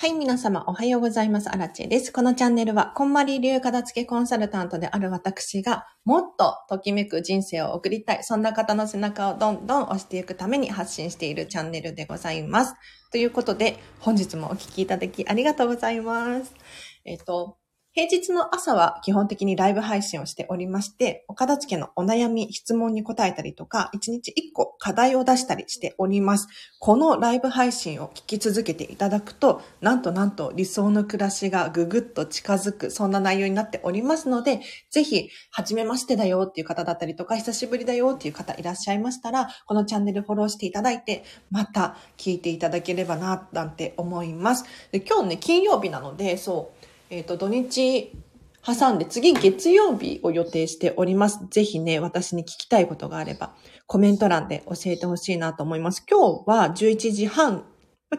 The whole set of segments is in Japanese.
はい、皆様おはようございます。アラチェです。このチャンネルは、こんまり流片付けコンサルタントである私が、もっとときめく人生を送りたい、そんな方の背中をどんどん押していくために発信しているチャンネルでございます。ということで、本日もお聴きいただきありがとうございます。えっ、と、平日の朝は基本的にライブ配信をしておりまして、お片付けのお悩み、質問に答えたりとか、1日1個課題を出したりしております。このライブ配信を聞き続けていただくと、なんとなんと理想の暮らしがぐぐっと近づく、そんな内容になっておりますので、ぜひ、初めましてだよっていう方だったりとか、久しぶりだよっていう方いらっしゃいましたら、このチャンネルフォローしていただいて、また聞いていただければな、なんて思います。で今日ね、金曜日なので、そう、えっ、ー、と、土日挟んで次月曜日を予定しております。ぜひね、私に聞きたいことがあれば、コメント欄で教えてほしいなと思います。今日は11時半、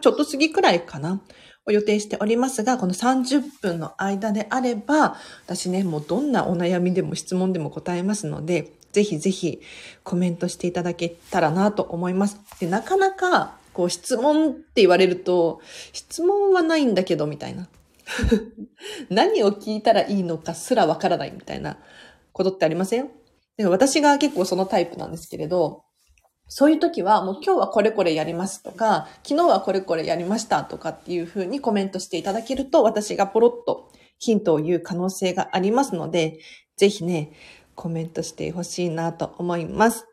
ちょっと過ぎくらいかな、を予定しておりますが、この30分の間であれば、私ね、もうどんなお悩みでも質問でも答えますので、ぜひぜひコメントしていただけたらなと思います。でなかなか、こう質問って言われると、質問はないんだけど、みたいな。何を聞いたらいいのかすらわからないみたいなことってありません？私が結構そのタイプなんですけれど、そういう時はもう今日はこれこれやりますとか、昨日はこれこれやりましたとかっていうふうにコメントしていただけると、私がポロッとヒントを言う可能性がありますので、ぜひね、コメントしてほしいなと思います。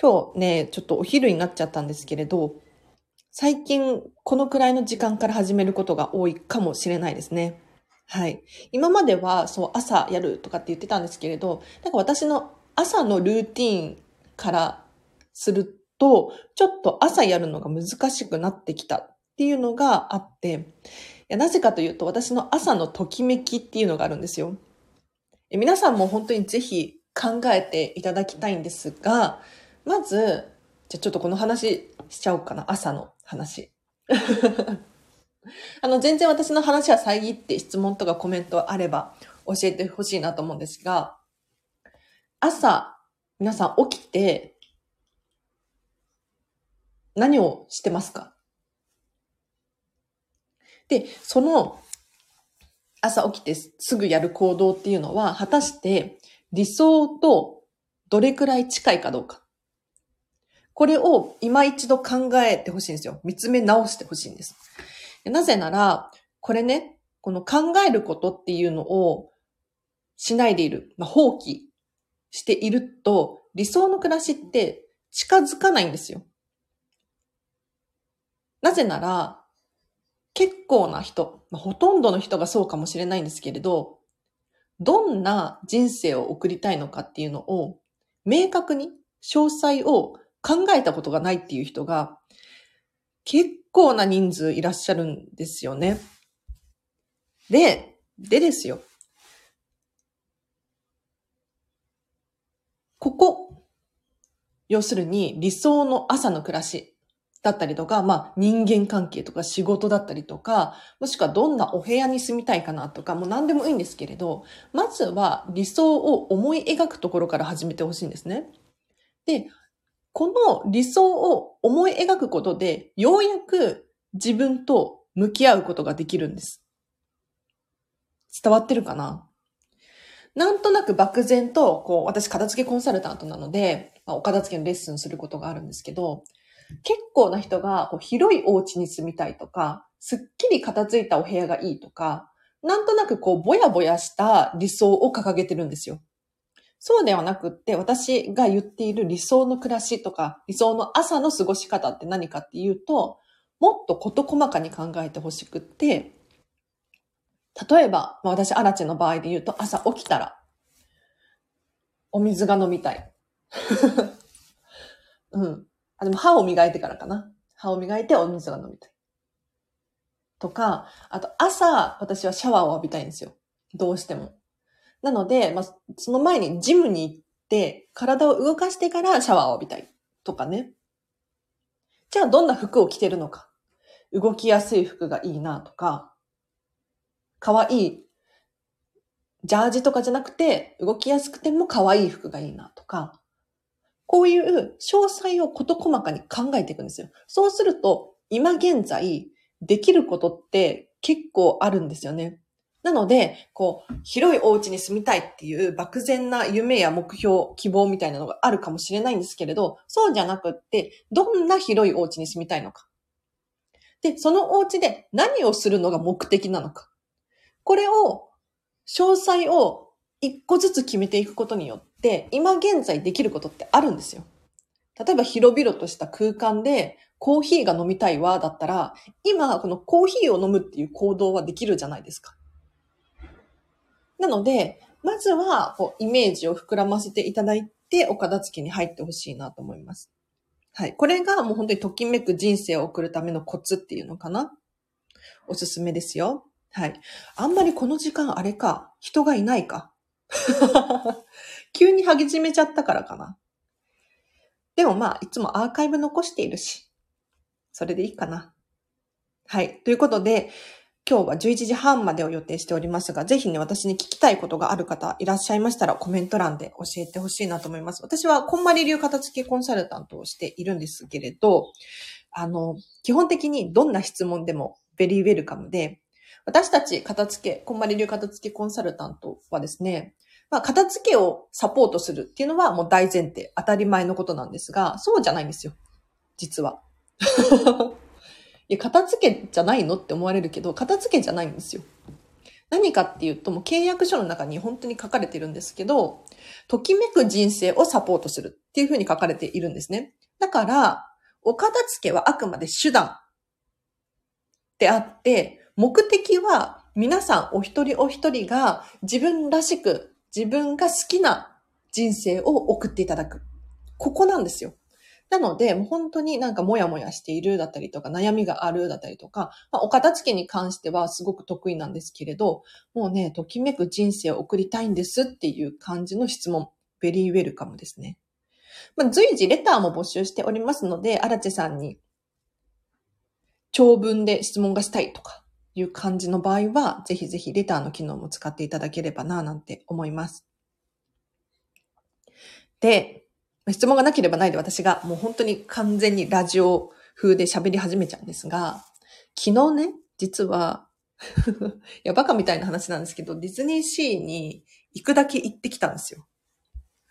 今日ね、ちょっとお昼になっちゃったんですけれど、最近このくらいの時間から始めることが多いかもしれないですね。はい。今まではそう朝やるとかって言ってたんですけれど、なんか私の朝のルーティンからすると、ちょっと朝やるのが難しくなってきたっていうのがあって、いやなぜかというと私の朝のときめきっていうのがあるんですよ。皆さんも本当にぜひ考えていただきたいんですが、まず、じゃちょっとこの話しちゃおうかな、朝の話。あの、全然私の話は遮って質問とかコメントあれば教えてほしいなと思うんですが、朝、皆さん起きて、何をしてますか？で、その朝起きてすぐやる行動っていうのは、果たして理想とどれくらい近いかどうか。これを今一度考えてほしいんですよ。見つめ直してほしいんです。なぜなら、これね、この考えることっていうのをしないでいる、まあ、放棄していると、理想の暮らしって近づかないんですよ。なぜなら、結構な人、まあ、ほとんどの人がそうかもしれないんですけれど、どんな人生を送りたいのかっていうのを明確に詳細を考えたことがないっていう人が結構な人数いらっしゃるんですよね。で、でですよ。ここ、要するに理想の朝の暮らしだったりとか、まあ人間関係とか仕事だったりとか、もしくはどんなお部屋に住みたいかなとか、もう何でもいいんですけれど、まずは理想を思い描くところから始めてほしいんですね。で、この理想を思い描くことで、ようやく自分と向き合うことができるんです。伝わってるかな？なんとなく漠然と、こう、私片付けコンサルタントなので、まあ、お片付けのレッスンすることがあるんですけど、結構な人がこう広いお家に住みたいとか、すっきり片付いたお部屋がいいとか、なんとなくこう、ぼやぼやした理想を掲げてるんですよ。そうではなくって、私が言っている理想の暮らしとか、理想の朝の過ごし方って何かっていうと、もっと事細かに考えてほしくって、例えば、まあ、私、アラチェの場合で言うと、朝起きたら、お水が飲みたい。うん。あ、でも歯を磨いてからかな。歯を磨いてお水が飲みたい。とか、あと朝、私はシャワーを浴びたいんですよ。どうしても。なので、まあ、その前にジムに行って、体を動かしてからシャワーを浴びたいとかね。じゃあどんな服を着てるのか。動きやすい服がいいなとか、可愛いジャージとかじゃなくて、動きやすくても可愛い服がいいなとか、こういう詳細を事細かに考えていくんですよ。そうすると、今現在できることって結構あるんですよね。なので、こう、広いお家に住みたいっていう漠然な夢や目標、希望みたいなのがあるかもしれないんですけれど、そうじゃなくって、どんな広いお家に住みたいのか。で、そのお家で何をするのが目的なのか。これを、詳細を一個ずつ決めていくことによって、今現在できることってあるんですよ。例えば広々とした空間でコーヒーが飲みたいわだったら、今このコーヒーを飲むっていう行動はできるじゃないですか。なので、まずはこうイメージを膨らませていただいて、お片付けに入ってほしいなと思います。はい。これがもう本当にときめく人生を送るためのコツっていうのかな？おすすめですよ。はい。あんまりこの時間あれか、人がいないか？急に激じめちゃったからかな？でもまあ、いつもアーカイブ残しているし、それでいいかな。はい。ということで、今日は11時半までを予定しておりますが、ぜひね、私に聞きたいことがある方いらっしゃいましたらコメント欄で教えてほしいなと思います。私はこんまり流片付けコンサルタントをしているんですけれど、あの、基本的にどんな質問でもベリーウェルカムで、私たち片付け、こんまり流片付けコンサルタントはですね、まあ、片付けをサポートするっていうのはもう大前提、当たり前のことなんですが、そうじゃないんですよ。実は。いや、片付けじゃないのって思われるけど、片付けじゃないんですよ。何かっていうと、もう契約書の中に本当に書かれてるんですけど、ときめく人生をサポートするっていうふうに書かれているんですね。だから、お片付けはあくまで手段であって、目的は皆さんお一人お一人が自分らしく自分が好きな人生を送っていただく。ここなんですよ。なので、もう本当になんかモヤモヤしているだったりとか、悩みがあるだったりとか、まあ、お片付けに関してはすごく得意なんですけれど、もうね、ときめく人生を送りたいんですっていう感じの質問、ベリーウェルカムですね。まあ、随時レターも募集しておりますので、荒地さんに長文で質問がしたいとか、いう感じの場合は、ぜひぜひレターの機能も使っていただければな、なんて思います。で、質問がなければないで私がもう本当に完全にラジオ風で喋り始めちゃうんですが、昨日ね、実は いや、バカみたいな話なんですけど、ディズニーシーに行くだけ行ってきたんですよ。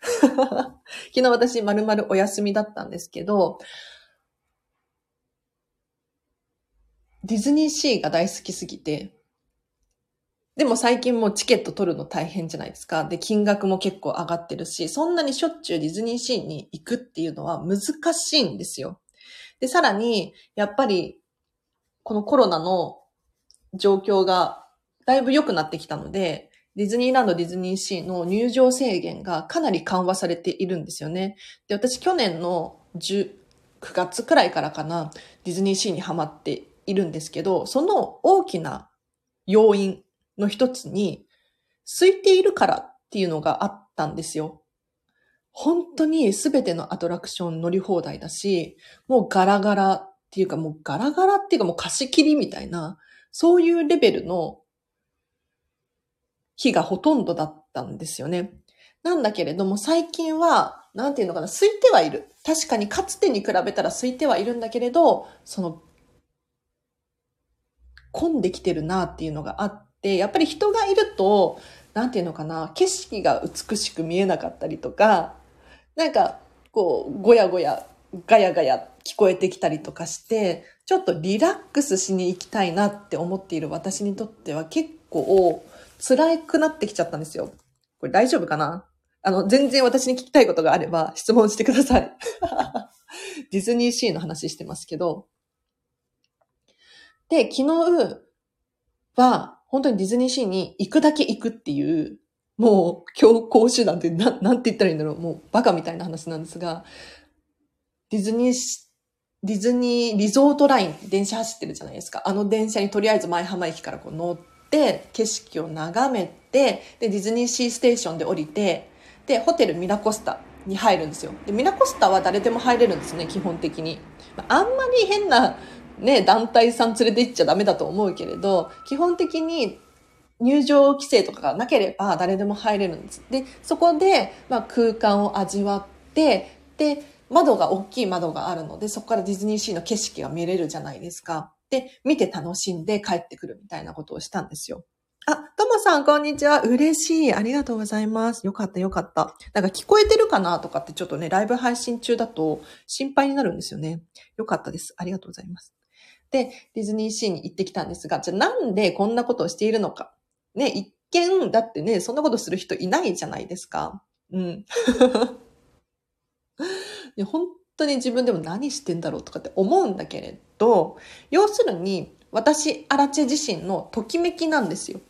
昨日私、まるまるお休みだったんですけど、ディズニーシーが大好きすぎて、でも最近もチケット取るの大変じゃないですか。で、金額も結構上がってるし、そんなにしょっちゅうディズニーシーに行くっていうのは難しいんですよ。で、さらに、やっぱり、このコロナの状況がだいぶ良くなってきたので、ディズニーランド、ディズニーシーの入場制限がかなり緩和されているんですよね。で、私去年の19月くらいからかな、ディズニーシーにハマっているんですけど、その大きな要因の一つに、空いているからっていうのがあったんですよ。本当に全てのアトラクション乗り放題だし、もうガラガラっていうかもうガラガラっていうかもう貸し切りみたいな、そういうレベルの日がほとんどだったんですよね。なんだけれども最近は、なんていうのかな、空いてはいる。確かにかつてに比べたら空いてはいるんだけれど、その混んできてるなっていうのがあって、やっぱり人がいると、なんていうのかな、景色が美しく見えなかったりとか、なんか、こう、ごやごや、ガヤガヤ聞こえてきたりとかして、ちょっとリラックスしに行きたいなって思っている私にとっては結構辛くなってきちゃったんですよ。これ大丈夫かな？あの、全然私に聞きたいことがあれば質問してください。ディズニーシーの話してますけど、で、昨日は、本当にディズニーシーに行くだけ行くっていう、もう強行手段ってな、なんて言ったらいいんだろう。もうバカみたいな話なんですが、ディズニー、ディズニーリゾートライン、電車走ってるじゃないですか。あの電車にとりあえず前浜駅からこう乗って、景色を眺めて、で、ディズニーシーステーションで降りて、で、ホテルミラコスタに入るんですよ。で、ミラコスタは誰でも入れるんですね、基本的に。あんまり変なね、団体さん連れて行っちゃダメだと思うけれど、基本的に入場規制とかがなければ誰でも入れるんです。で、そこで、まあ、空間を味わって、で、窓が大きい窓があるので、そこからディズニーシーの景色が見れるじゃないですか。で、見て楽しんで帰ってくるみたいなことをしたんですよ。あ、ともさん、こんにちは。嬉しい。ありがとうございます。よかった、よかった。なんか聞こえてるかなとかってちょっとね、ライブ配信中だと心配になるんですよね。よかったです。ありがとうございます。で、ディズニーシーに行ってきたんですが、じゃあなんでこんなことをしているのか。ね、一見、だってね、そんなことする人いないじゃないですか。うん。本当に自分でも何してんだろうとかって思うんだけれど、要するに、私、アラチェ自身のときめきなんですよ。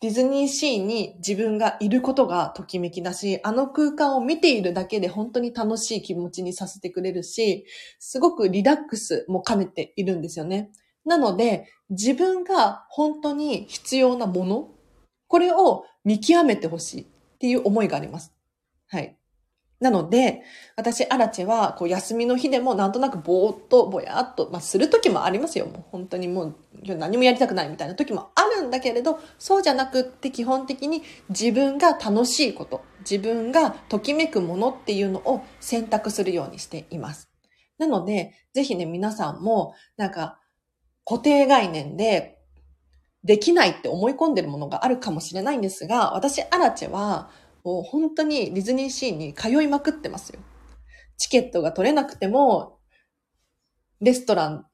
ディズニーシーに自分がいることがときめきだし、あの空間を見ているだけで本当に楽しい気持ちにさせてくれるし、すごくリラックスも兼ねているんですよね。なので、自分が本当に必要なもの、これを見極めてほしいっていう思いがあります。はい。なので、私、アラチェは、こう、休みの日でも、なんとなくぼーっと、ぼやっと、まあ、する時もありますよ。もう、本当にもう、何もやりたくないみたいな時もあるんだけれど、そうじゃなくって、基本的に自分が楽しいこと、自分がときめくものっていうのを選択するようにしています。なので、ぜひね、皆さんも、なんか、固定概念で、できないって思い込んでるものがあるかもしれないんですが、私、アラチェは、もう本当にディズニーシーに通いまくってますよ。チケットが取れなくても、レストラン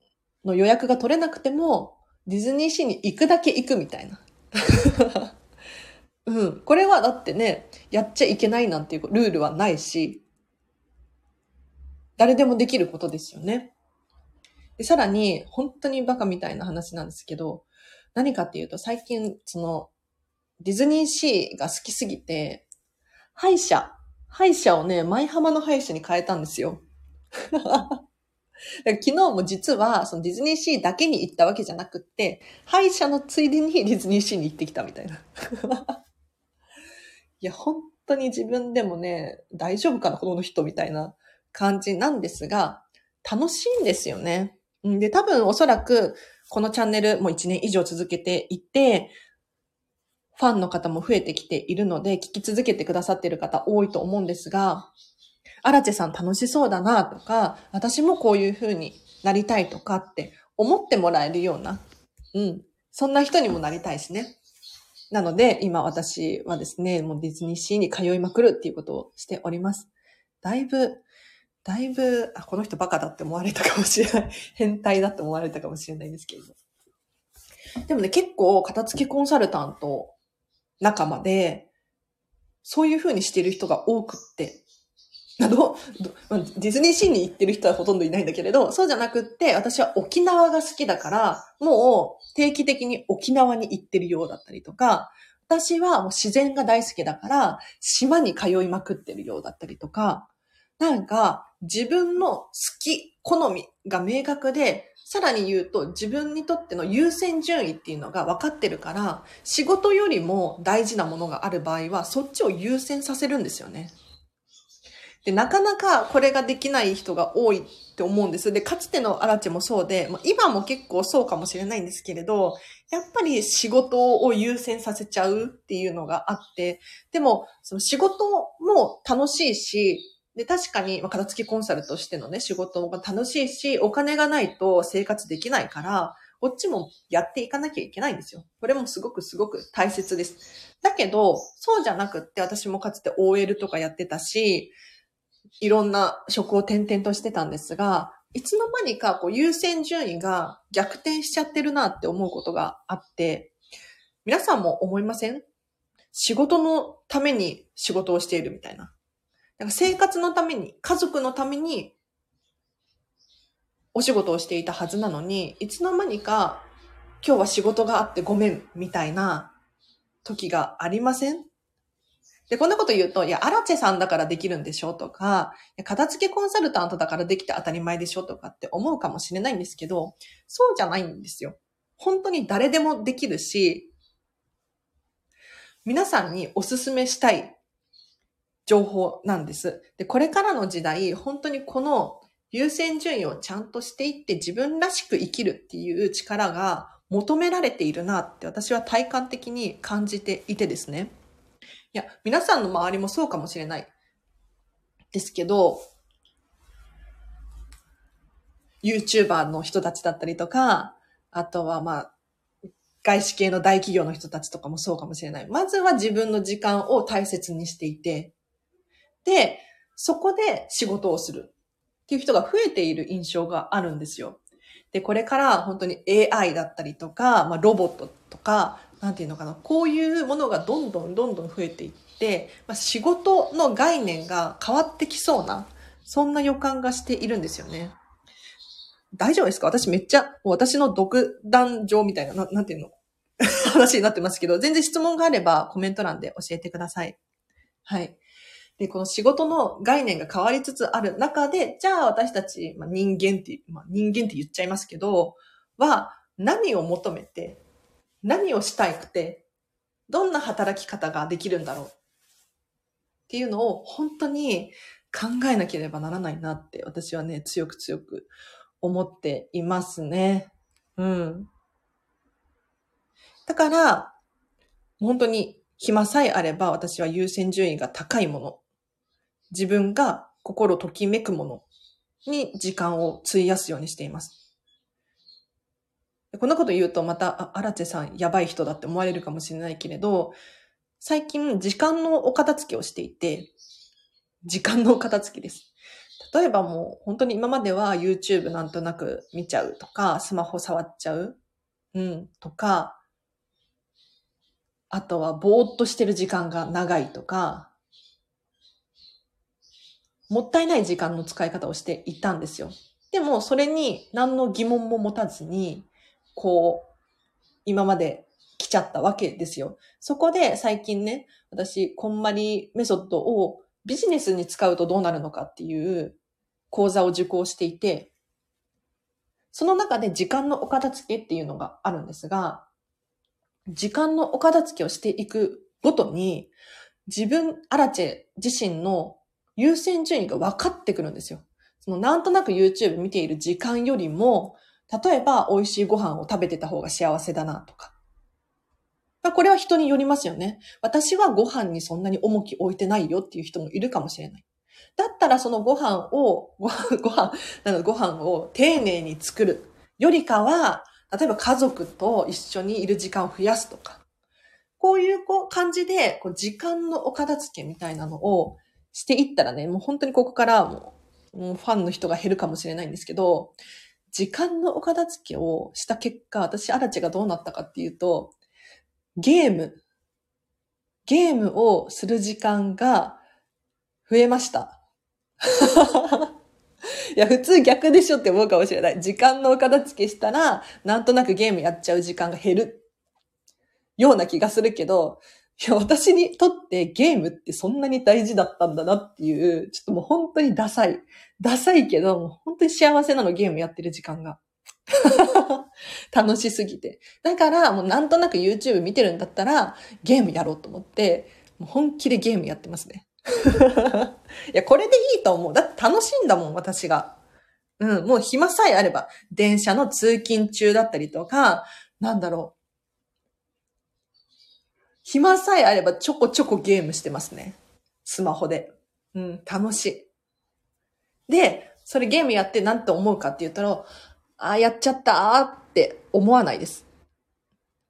の予約が取れなくても、ディズニーシーに行くだけ行くみたいな。うん。これはだってね、やっちゃいけないなんていうルールはないし、誰でもできることですよね。で、さらに、本当にバカみたいな話なんですけど、何かっていうと、最近、その、ディズニーシーが好きすぎて、歯医者。歯医者をね、舞浜の歯医者に変えたんですよ。昨日も実は、そのディズニーシーだけに行ったわけじゃなくって、歯医者のついでに ディズニーシーに行ってきたみたいな。いや、本当に自分でもね、大丈夫かな、この人みたいな感じなんですが、楽しいんですよね。で、多分おそらく、このチャンネルも1年以上続けていて、ファンの方も増えてきているので、聞き続けてくださっている方多いと思うんですが、アラチェさん楽しそうだなとか、私もこういう風になりたいとかって思ってもらえるような、うん、そんな人にもなりたいしね。なので、今私はですね、もうディズニーシーに通いまくるっていうことをしております。だいぶ、だいぶ、あ、この人バカだって思われたかもしれない。変態だって思われたかもしれないんですけれど。でもね、結構片付けコンサルタント仲間で、そういう風にしてる人が多くって、どディズニーシーに行ってる人はほとんどいないんだけれど、そうじゃなくって、私は沖縄が好きだから、もう定期的に沖縄に行ってるようだったりとか、私はもう自然が大好きだから、島に通いまくってるようだったりとか、なんか自分の好き、好みが明確で、さらに言うと自分にとっての優先順位っていうのが分かってるから、仕事よりも大事なものがある場合は、そっちを優先させるんですよね。で、なかなかこれができない人が多いって思うんです。で、かつてのアラチェもそうで、今も結構そうかもしれないんですけれど、やっぱり仕事を優先させちゃうっていうのがあって、でも、その仕事も楽しいし、で、確かに、まあ、片付きコンサルとしてのね、仕事も楽しいし、お金がないと生活できないから、こっちもやっていかなきゃいけないんですよ。これもすごくすごく大切です。だけど、そうじゃなくって、私もかつて OL とかやってたし、いろんな職を転々としてたんですが、いつの間にかこう優先順位が逆転しちゃってるなって思うことがあって、皆さんも思いません？仕事のために仕事をしているみたいな。なんか生活のために、家族のために、お仕事をしていたはずなのに、いつの間にか、今日は仕事があってごめん、みたいな時がありません？で、こんなこと言うと、いや、アラチェさんだからできるんでしょとか、片付けコンサルタントだからできて当たり前でしょとかって思うかもしれないんですけど、そうじゃないんですよ。本当に誰でもできるし、皆さんにおすすめしたい情報なんです。で、これからの時代、本当にこの優先順位をちゃんとしていって自分らしく生きるっていう力が求められているなって私は体感的に感じていてですね。いや、皆さんの周りもそうかもしれない。ですけど、YouTuber の人たちだったりとか、あとはまあ、外資系の大企業の人たちとかもそうかもしれない。まずは自分の時間を大切にしていて、そこで仕事をするっていう人が増えている印象があるんですよ。で、これから本当に AI だったりとか、まあ、ロボットとか、なんていうのかな、こういうものがどんどんどんどん増えていって、まあ、仕事の概念が変わってきそうな、そんな予感がしているんですよね。大丈夫ですか？私めっちゃ、私の独断上みたいな、ななんていうの？話になってますけど、全然質問があればコメント欄で教えてください。はい。で、この仕事の概念が変わりつつある中で、じゃあ私たち、まあ、人間って、まあ、人間って言っちゃいますけど、は何を求めて、何をしたいくて、どんな働き方ができるんだろうっていうのを本当に考えなければならないなって私はね、強く強く思っていますね。うん。だから、本当に暇さえあれば私は優先順位が高いもの。自分が心ときめくものに時間を費やすようにしています。こんなこと言うとまた、あ、荒地さんやばい人だって思われるかもしれないけれど、最近時間のお片付けをしていて、時間のお片付けです。例えばもう本当に今までは YouTube なんとなく見ちゃうとか、スマホ触っちゃう、うん、とか、あとはぼーっとしてる時間が長いとか、もったいない時間の使い方をしていたんですよ。でも、それに何の疑問も持たずに、こう、今まで来ちゃったわけですよ。そこで最近ね、私、こんまりメソッドをビジネスに使うとどうなるのかっていう講座を受講していて、その中で時間のお片付けっていうのがあるんですが、時間のお片付けをしていくごとに、自分、アラチェ自身の優先順位が分かってくるんですよ。そのなんとなく YouTube 見ている時間よりも、例えば美味しいご飯を食べてた方が幸せだなとか。これは人によりますよね。私はご飯にそんなに重き置いてないよっていう人もいるかもしれない。だったらそのご飯を、ご飯、ご飯、なのご飯を丁寧に作るよりかは、例えば家族と一緒にいる時間を増やすとか。こういう感じで、時間のお片付けみたいなのをしていったらね、もう本当にここからもう、もうファンの人が減るかもしれないんですけど、時間のお片付けをした結果、私、アラチがどうなったかっていうと、ゲーム、ゲームをする時間が増えました。いや、普通逆でしょって思うかもしれない。時間のお片付けしたら、なんとなくゲームやっちゃう時間が減るような気がするけど、いや、私にとってゲームってそんなに大事だったんだなっていう、ちょっともう本当にダサい。ダサいけど、もう本当に幸せなのゲームやってる時間が。楽しすぎて。だから、もうなんとなく YouTube 見てるんだったら、ゲームやろうと思って、もう本気でゲームやってますね。いや、これでいいと思う。だって楽しいんだもん、私が。うん、もう暇さえあれば、電車の通勤中だったりとか、なんだろう。暇さえあればちょこちょこゲームしてますね。スマホで。うん、楽しい。で、それゲームやって何て思うかって言ったら、ああ、やっちゃったーって思わないです。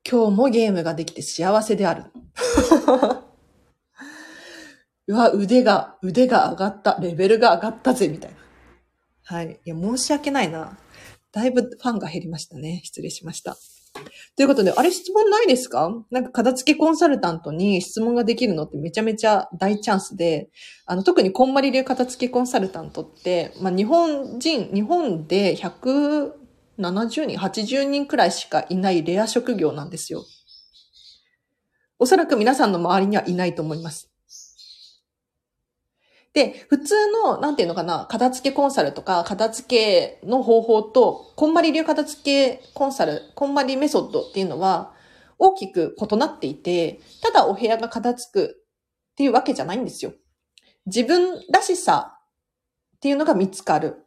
今日もゲームができて幸せである。うわ、腕が、腕が上がった、レベルが上がったぜ、みたいな。はい。いや、申し訳ないな。だいぶファンが減りましたね。失礼しました。ということで、あれ質問ないですか？なんか片付けコンサルタントに質問ができるのってめちゃめちゃ大チャンスで、あの、特にこんまり流片付けコンサルタントって、まあ、日本人、日本で170人、80人くらいしかいないレア職業なんですよ。おそらく皆さんの周りにはいないと思います。で、普通の、なんていうのかな、片付けコンサルとか、片付けの方法と、こんまり流片付けコンサル、こんまりメソッドっていうのは、大きく異なっていて、ただお部屋が片付くっていうわけじゃないんですよ。自分らしさっていうのが見つかる。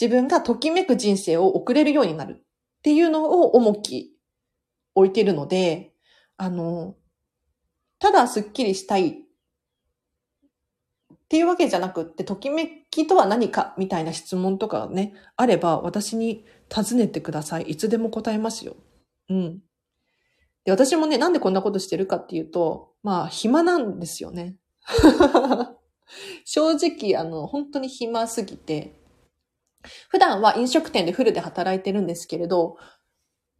自分がときめく人生を送れるようになるっていうのを重き置いてるので、あの、ただスッキリしたいっていうわけじゃなくって、ときめきとは何かみたいな質問とかね、あれば私に尋ねてください。いつでも答えますよ。うん。で、私もね、なんでこんなことしてるかっていうと、まあ、暇なんですよね。正直、あの、本当に暇すぎて、普段は飲食店でフルで働いてるんですけれど、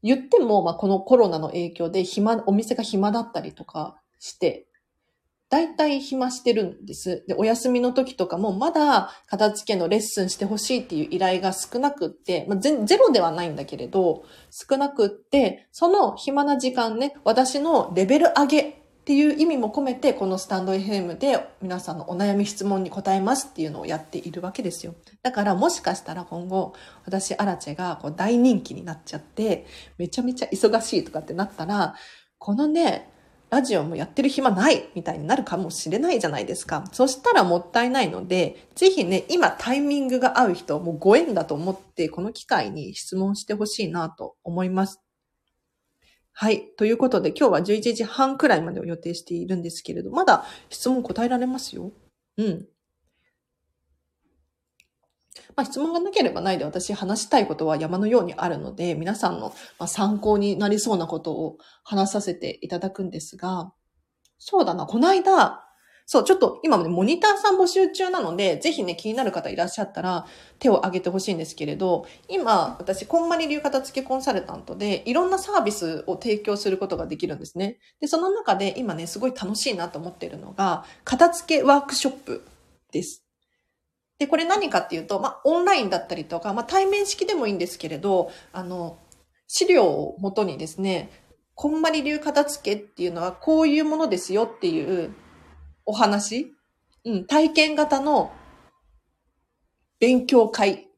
言っても、まあ、このコロナの影響で暇、お店が暇だったりとかして、大体暇してるんです。で、お休みの時とかもまだ片付けのレッスンしてほしいっていう依頼が少なくって、まあ、ゼロではないんだけれど、少なくって、その暇な時間ね、私のレベル上げっていう意味も込めて、このスタンド FM で皆さんのお悩み質問に答えますっていうのをやっているわけですよ。だからもしかしたら今後、私、アラチェがこう大人気になっちゃって、めちゃめちゃ忙しいとかってなったら、このね、ラジオもやってる暇ないみたいになるかもしれないじゃないですか。そしたらもったいないので、ぜひね、今タイミングが合う人、もうご縁だと思って、この機会に質問してほしいなと思います。はい。ということで、今日は11時半くらいまでを予定しているんですけれど、まだ質問答えられますよ。うん。まあ、質問がなければないで私話したいことは山のようにあるので、皆さんの参考になりそうなことを話させていただくんですが、そうだな、この間、そう、ちょっと今もね、モニターさん募集中なので、ぜひね、気になる方いらっしゃったら手を挙げてほしいんですけれど、今、私、こんまり流片付けコンサルタントで、いろんなサービスを提供することができるんですね。で、その中で今ね、すごい楽しいなと思っているのが、片付けワークショップです。で、これ何かっていうと、まあ、オンラインだったりとか、まあ、対面式でもいいんですけれど、あの、資料をもとにですね、こんまり流片付けっていうのはこういうものですよっていうお話、うん、体験型の勉強会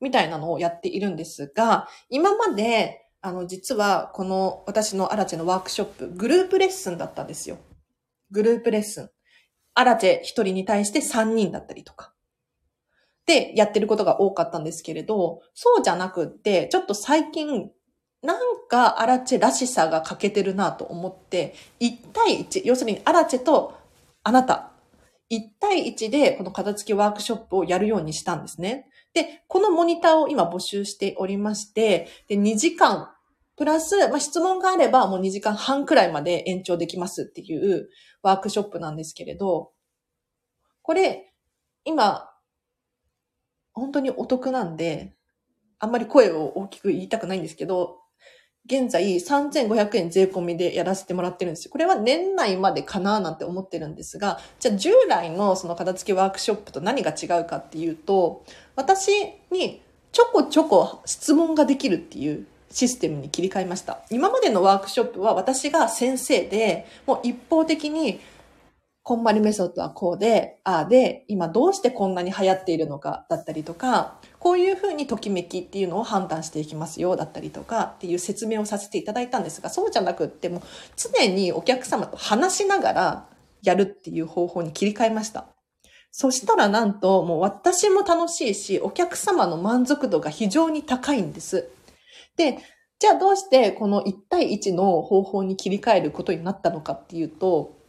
みたいなのをやっているんですが、今まで、あの、実はこの私のアラチェのワークショップ、グループレッスンだったんですよ。グループレッスン。アラチェ一人に対して三人だったりとか。で、やってることが多かったんですけれど、そうじゃなくって、ちょっと最近、なんかアラチェらしさが欠けてるなと思って、1対1、要するにアラチェとあなた、1対1でこの片付けワークショップをやるようにしたんですね。で、このモニターを今募集しておりまして、で2時間、プラス、まあ、質問があればもう2時間半くらいまで延長できますっていうワークショップなんですけれど、これ、今、本当にお得なんで、あんまり声を大きく言いたくないんですけど、現在3500円税込みでやらせてもらってるんですよ。これは年内までかななんて思ってるんですが、じゃあ従来のその片付けワークショップと何が違うかっていうと、私にちょこちょこ質問ができるっていうシステムに切り替えました。今までのワークショップは私が先生で、もう一方的にこんまりメソッドはこうで、ああで、今どうしてこんなに流行っているのかだったりとか、こういうふうにときめきっていうのを判断していきますよだったりとかっていう説明をさせていただいたんですが、そうじゃなくっても常にお客様と話しながらやるっていう方法に切り替えました。そしたらなんともう私も楽しいし、お客様の満足度が非常に高いんです。で、じゃあどうしてこの1対1の方法に切り替えることになったのかっていうと、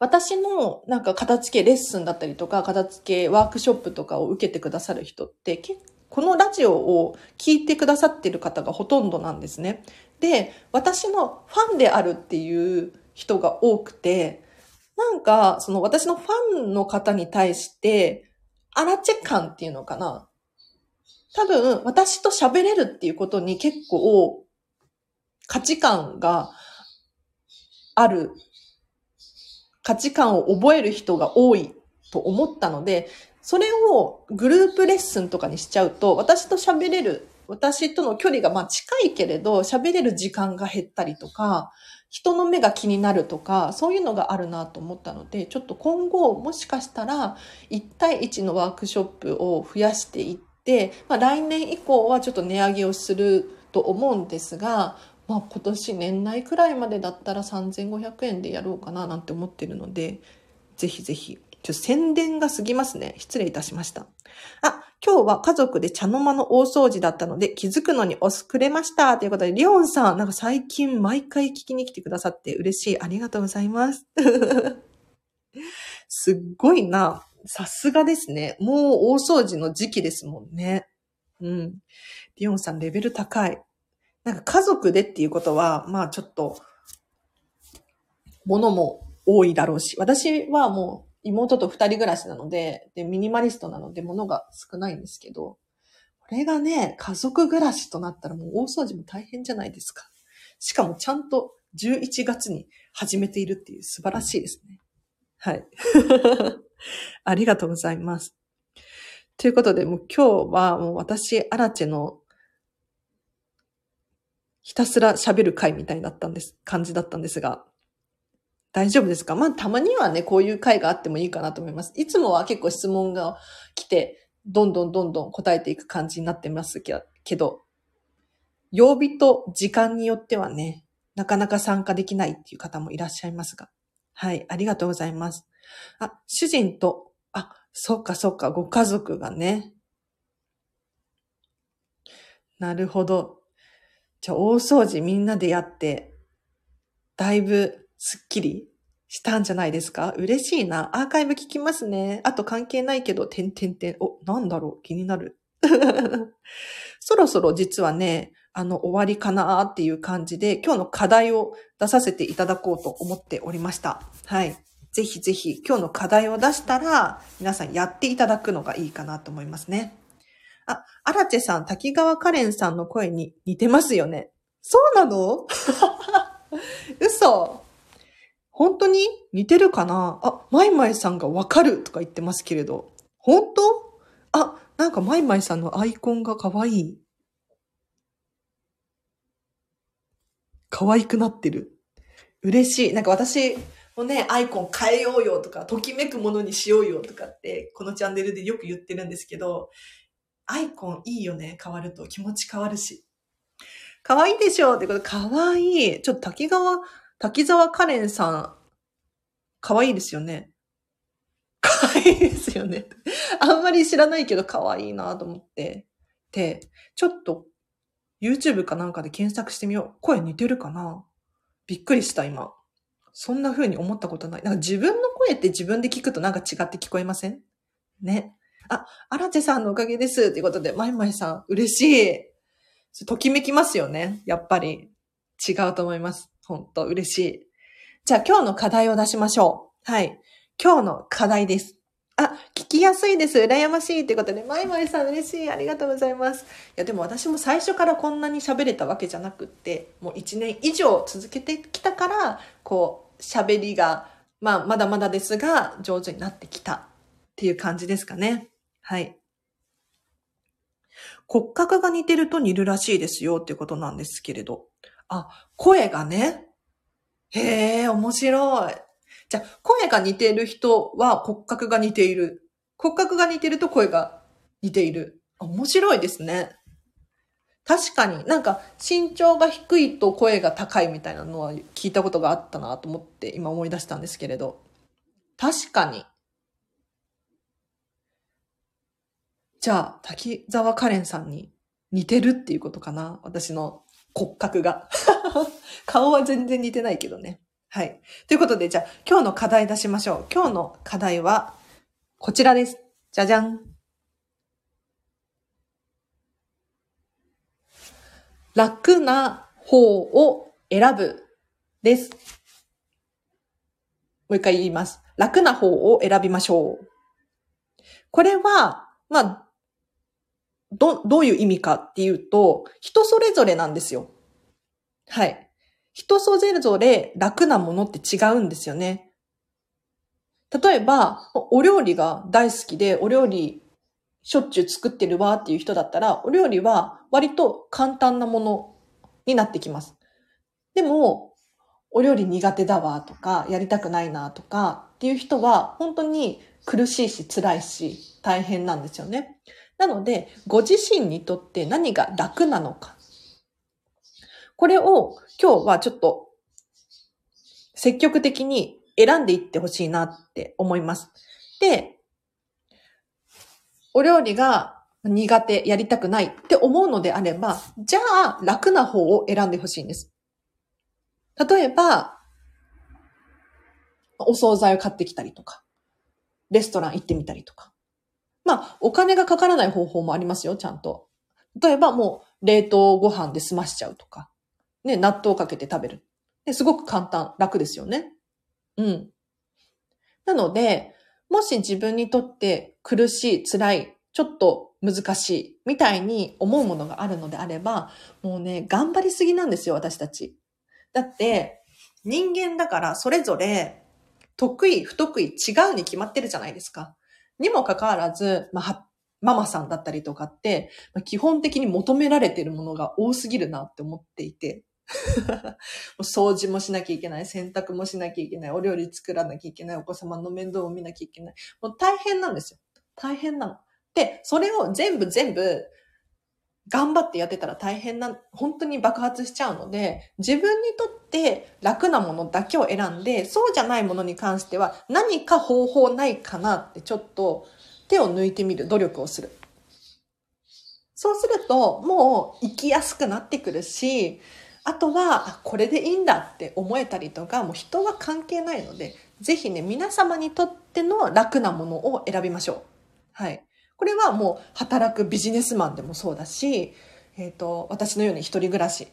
私のなんか片付けレッスンだったりとか、片付けワークショップとかを受けてくださる人ってこのラジオを聞いてくださってる方がほとんどなんですね。で、私のファンであるっていう人が多くて、なんか、その私のファンの方に対して、アラチェ感っていうのかな。多分、私と喋れるっていうことに結構価値観がある価値観を覚える人が多いと思ったので、それをグループレッスンとかにしちゃうと、私と喋れる、私との距離がまあ近いけれど、喋れる時間が減ったりとか、人の目が気になるとか、そういうのがあるなと思ったので、ちょっと今後もしかしたら1対1のワークショップを増やしていって、まあ、来年以降はちょっと値上げをすると思うんですが、まあ、今年年内くらいまでだったら3500円でやろうかななんて思ってるので、ぜひぜひ。ちょ宣伝が過ぎますね。失礼いたしました。あ、今日は家族で茶の間の大掃除だったので気づくのに押すくれました。ということで、リオンさん、なんか最近毎回聞きに来てくださって嬉しい。ありがとうございます。すっごいな。さすがですね。もう大掃除の時期ですもんね。うん。リオンさんレベル高い。なんか家族でっていうことは、まあちょっと、ものも多いだろうし、私はもう妹と二人暮らしなので、で、ミニマリストなので物が少ないんですけど、これがね、家族暮らしとなったらもう大掃除も大変じゃないですか。しかもちゃんと11月に始めているっていう素晴らしいですね。はい。ありがとうございます。ということで、もう今日はもう私、アラチェのひたすら喋る回みたいだったんです、感じだったんですが、大丈夫ですか？まあ、たまにはね、こういう回があってもいいかなと思います。いつもは結構質問が来て、どんどんどんどん答えていく感じになってますけど、曜日と時間によってはね、なかなか参加できないっていう方もいらっしゃいますが。はい、ありがとうございます。あ、主人と、あ、そうかそうか、ご家族がね。なるほど。じゃあ、大掃除みんなでやって、だいぶスッキリしたんじゃないですか？嬉しいな。アーカイブ聞きますね。あと関係ないけど、てんてんてん。お、なんだろう？気になる。そろそろ実はね、あの、終わりかなっていう感じで、今日の課題を出させていただこうと思っておりました。はい。ぜひぜひ、今日の課題を出したら、皆さんやっていただくのがいいかなと思いますね。あ、アラチェさん、滝川カレンさんの声に似てますよね。そうなの？嘘本当に？似てるかな？あ、マイマイさんがわかるとか言ってますけれど。本当？あ、なんかマイマイさんのアイコンが可愛い。可愛くなってる。嬉しい。なんか私もね、アイコン変えようよとか、ときめくものにしようよとかって、このチャンネルでよく言ってるんですけど、アイコンいいよね。変わると気持ち変わるし。可愛いでしょ？ってこと、可愛い。ちょっと滝川、滝沢カレンさん、可愛いですよね。可愛いですよね。あんまり知らないけど可愛いなと思って。で、ちょっと YouTube かなんかで検索してみよう。声似てるかな？びっくりした、今。そんな風に思ったことない。なんか自分の声って自分で聞くとなんか違って聞こえません？ね。あ、荒地さんのおかげです。ということで、まいまいさん、嬉しい。ときめきますよね。やっぱり。違うと思います。ほんと、嬉しい。じゃあ今日の課題を出しましょう。はい。今日の課題です。あ、聞きやすいです。羨ましいってことで、まいまいさん嬉しい。ありがとうございます。いや、でも私も最初からこんなに喋れたわけじゃなくって、もう1年以上続けてきたから、こう、喋りが、まあ、まだまだですが、上手になってきたっていう感じですかね。はい。骨格が似てると似るらしいですよっていうことなんですけれど。あ、声がね。へえ、面白い。じゃあ、声が似てる人は骨格が似ている。骨格が似てると声が似ている。面白いですね。確かになんか身長が低いと声が高いみたいなのは聞いたことがあったなと思って今思い出したんですけれど。確かに。じゃあ、滝沢カレンさんに似てるっていうことかな？私の骨格が。顔は全然似てないけどね。はい。ということで、じゃあ、今日の課題出しましょう。今日の課題は、こちらです。じゃじゃん。楽な方を選ぶです。もう一回言います。楽な方を選びましょう。これは、まあ、ど、どういう意味かっていうと、人それぞれなんですよ。はい。人それぞれ楽なものって違うんですよね。例えば、お料理が大好きで、お料理しょっちゅう作ってるわっていう人だったら、お料理は割と簡単なものになってきます。でも、お料理苦手だわとか、やりたくないなとかっていう人は、本当に苦しいし辛いし大変なんですよね。なので、ご自身にとって何が楽なのか。これを今日はちょっと積極的に選んでいってほしいなって思います。で、お料理が苦手、やりたくないって思うのであれば、じゃあ楽な方を選んでほしいんです。例えば、お惣菜を買ってきたりとか、レストラン行ってみたりとか。まあ、お金がかからない方法もありますよ、ちゃんと。例えばもう、冷凍ご飯で済ましちゃうとか。ね、納豆かけて食べる。ですごく簡単、楽ですよね。うん。なので、もし自分にとって苦しい、辛い、ちょっと難しい、みたいに思うものがあるのであれば、もうね、頑張りすぎなんですよ、私たち。だって、人間だからそれぞれ得意、不得意、違うに決まってるじゃないですか。にもかかわらず、まあ、ママさんだったりとかって、まあ、基本的に求められてるものが多すぎるなって思っていて。掃除もしなきゃいけない、洗濯もしなきゃいけない、お料理作らなきゃいけない、お子様の面倒を見なきゃいけない。もう大変なんですよ。大変なの。で、それを全部全部頑張ってやってたら大変な、本当に爆発しちゃうので、自分にとって楽なものだけを選んで、そうじゃないものに関しては何か方法ないかなってちょっと手を抜いてみる努力をする。そうすると、もう生きやすくなってくるし、あとは、これでいいんだって思えたりとか、もう人は関係ないので、ぜひね、皆様にとっての楽なものを選びましょう。はい。これはもう働くビジネスマンでもそうだし、えっ、ー、と、私のように一人暮らし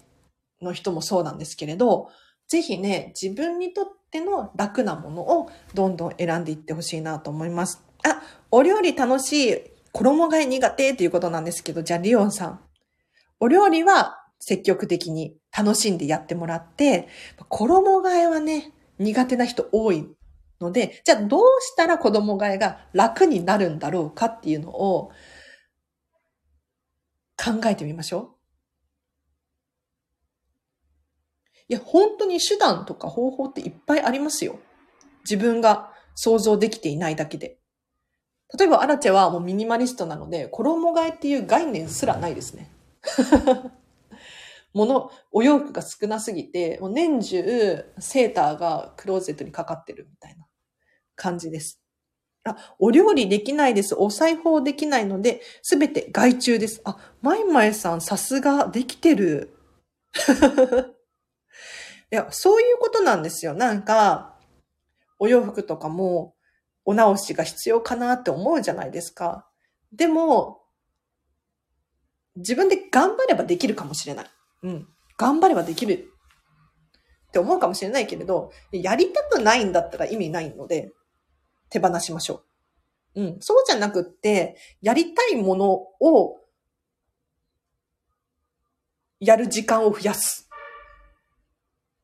の人もそうなんですけれど、ぜひね、自分にとっての楽なものをどんどん選んでいってほしいなと思います。あ、お料理楽しい、衣替え苦手っていうことなんですけど、じゃあリオンさん。お料理は積極的に楽しんでやってもらって、衣替えはね、苦手な人多いので、じゃあどうしたら子供替えが楽になるんだろうかっていうのを考えてみましょう。いや、本当に手段とか方法っていっぱいありますよ。自分が想像できていないだけで。例えば、アラチェはもうミニマリストなので、衣替えっていう概念すらないですね。もの、お洋服が少なすぎて、もう年中セーターがクローゼットにかかってるみたいな。感じです。あ、お料理できないです。お裁縫できないので、すべて外注です。あ、まいまいさん、さすが、できてる。いや、そういうことなんですよ。なんか、お洋服とかも、お直しが必要かなって思うじゃないですか。でも、自分で頑張ればできるかもしれない。うん。頑張ればできるって思うかもしれないけれど、やりたくないんだったら意味ないので、手放しましょう。うん。そうじゃなくって、やりたいものを、やる時間を増やす。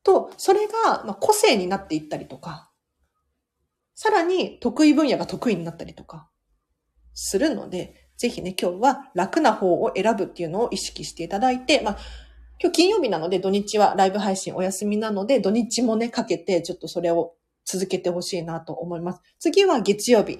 と、それが、ま個性になっていったりとか、さらに得意分野が得意になったりとか、するので、ぜひね、今日は楽な方を選ぶっていうのを意識していただいて、まあ、今日金曜日なので土日はライブ配信お休みなので、土日もね、かけてちょっとそれを続けてほしいなと思います。次は月曜日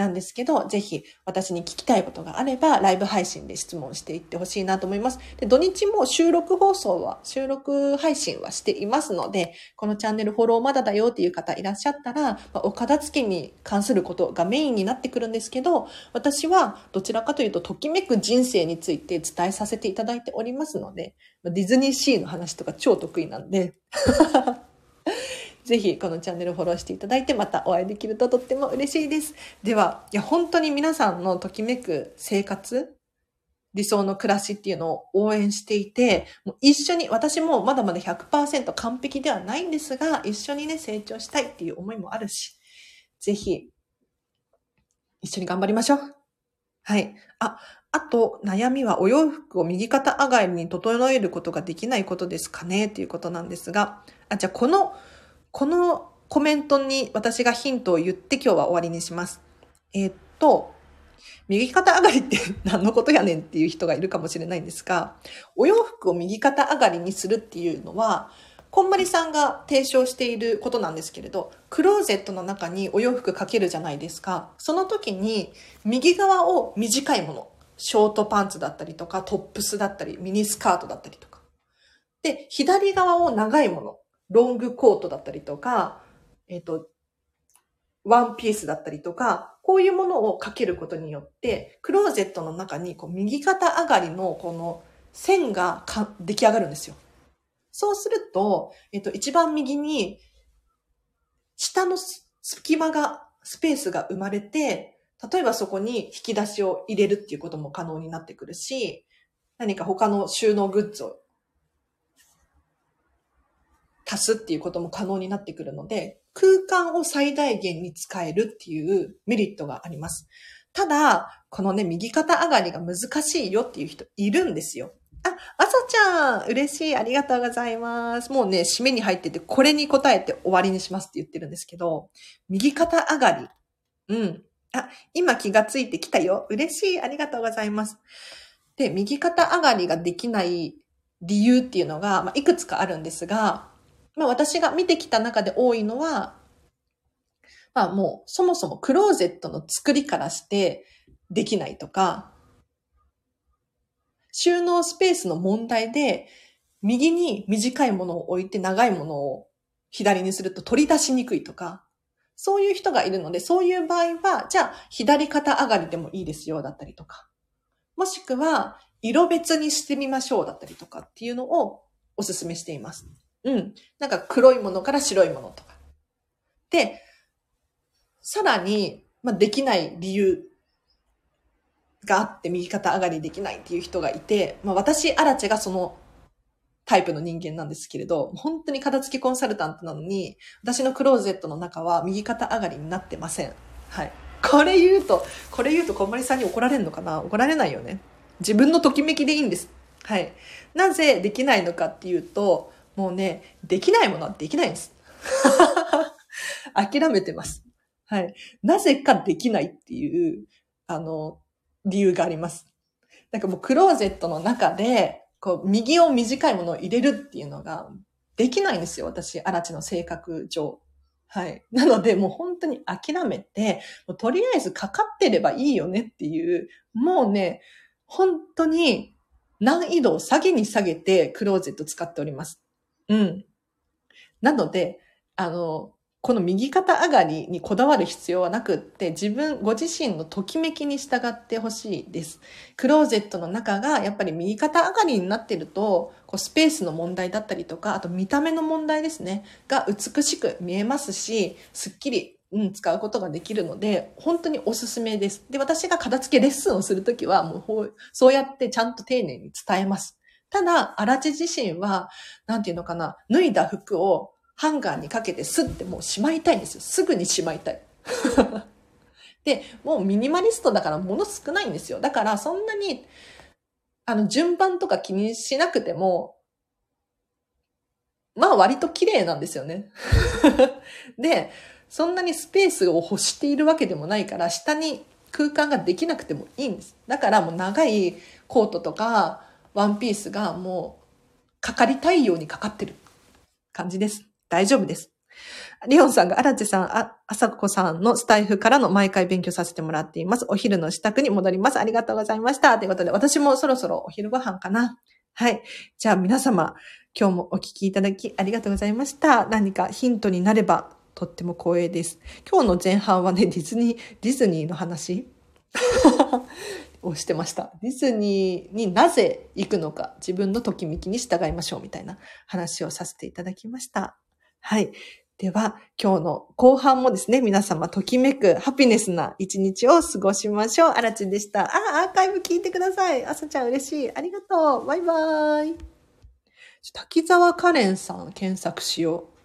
なんですけど、ぜひ私に聞きたいことがあれば、ライブ配信で質問していってほしいなと思います。で、土日も収録放送は、収録配信はしていますので、このチャンネルフォローまだだよっていう方いらっしゃったら、まあ、お片付けに関することがメインになってくるんですけど、私はどちらかというと、ときめく人生について伝えさせていただいておりますので、ディズニーシーの話とか超得意なんで、ぜひこのチャンネルフォローしていただいてまたお会いできるととっても嬉しいです。では、いや本当に皆さんのときめく生活、理想の暮らしっていうのを応援していて、もう一緒に、私もまだまだ100%完璧ではないんですが、一緒にね、成長したいっていう思いもあるし、ぜひ、一緒に頑張りましょう。はい。あ、あと、悩みはお洋服を右肩上がりに整えることができないことですかねっていうことなんですが、あ、じゃあこのこのコメントに私がヒントを言って今日は終わりにします。えー、っと、右肩上がりって何のことやねんっていう人がいるかもしれないんですが、お洋服を右肩上がりにするっていうのは、こんまりさんが提唱していることなんですけれど、クローゼットの中にお洋服かけるじゃないですか。その時に右側を短いもの、ショートパンツだったりとか、トップスだったり、ミニスカートだったりとか。で、左側を長いもの、ロングコートだったりとか、えっ、ー、と、ワンピースだったりとか、こういうものをかけることによって、クローゼットの中にこう右肩上がりのこの線がか出来上がるんですよ。そうすると、えっ、ー、と、一番右に、下の隙間がスペースが生まれて、例えばそこに引き出しを入れるっていうことも可能になってくるし、何か他の収納グッズを足すっていうことも可能になってくるので、空間を最大限に使えるっていうメリットがあります。ただ、このね、右肩上がりが難しいよっていう人いるんですよ。あ、あさちゃん、嬉しい。ありがとうございます。もうね、締めに入ってて、これに答えて終わりにしますって言ってるんですけど、右肩上がり。うん。あ、今気がついてきたよ。嬉しい。ありがとうございます。で、右肩上がりができない理由っていうのが、まあ、いくつかあるんですが、まあ、私が見てきた中で多いのは、まあもうそもそもクローゼットの作りからしてできないとか、収納スペースの問題で、右に短いものを置いて長いものを左にすると取り出しにくいとか、そういう人がいるので、そういう場合は、じゃあ左肩上がりでもいいですよ、だったりとか。もしくは、色別にしてみましょう、だったりとかっていうのをお勧めしています。うん。なんか黒いものから白いものとか。で、さらに、まあ、できない理由があって右肩上がりできないっていう人がいて、まあ、私、アラチェがそのタイプの人間なんですけれど、本当に片付けコンサルタントなのに、私のクローゼットの中は右肩上がりになってません。はい。これ言うと、これ言うと小森さんに怒られるのかな？怒られないよね。自分のときめきでいいんです。はい。なぜできないのかっていうと、もうね、できないものはできないんです。諦めてます。はい。なぜかできないっていう、あの、理由があります。なんかもうクローゼットの中で、こう、右を短いものを入れるっていうのができないんですよ。私、アラチの性格上。はい。なので、もう本当に諦めて、もうとりあえずかかってればいいよねっていう、もうね、本当に難易度を下げに下げてクローゼット使っております。うん。なので、あの、この右肩上がりにこだわる必要はなくって、自分、ご自身のときめきに従ってほしいです。クローゼットの中がやっぱり右肩上がりになってると、こうスペースの問題だったりとか、あと見た目の問題ですね、が美しく見えますし、すっきりうん、使うことができるので、本当におすすめです。で、私が片付けレッスンをするときは、もう、そうやってちゃんと丁寧に伝えます。ただ、荒地自身は、なんていうのかな、脱いだ服をハンガーにかけてスッてもうしまいたいんですよ。すぐにしまいたい。で、もうミニマリストだから物少ないんですよ。だからそんなに、あの、順番とか気にしなくても、まあ割と綺麗なんですよね。で、そんなにスペースを欲しているわけでもないから、下に空間ができなくてもいいんです。だからもう長いコートとか、ワンピースがもう、かかりたいようにかかってる感じです。大丈夫です。リオンさんが、アラチさん、あ、あさこさんのスタイフからの毎回勉強させてもらっています。お昼の支度に戻ります。ありがとうございました。ということで、私もそろそろお昼ご飯かな。はい。じゃあ皆様、今日もお聞きいただきありがとうございました。何かヒントになればとっても光栄です。今日の前半はね、ディズニー、ディズニーの話をしてました。ディズニーになぜ行くのか、自分のときめきに従いましょうみたいな話をさせていただきました。はい。では、今日の後半もですね、皆様、ときめくハピネスな一日を過ごしましょう。あらちんでした。あ、アーカイブ聞いてください。あさちゃん嬉しい。ありがとう。バイバーイ。滝沢カレンさん検索しよう。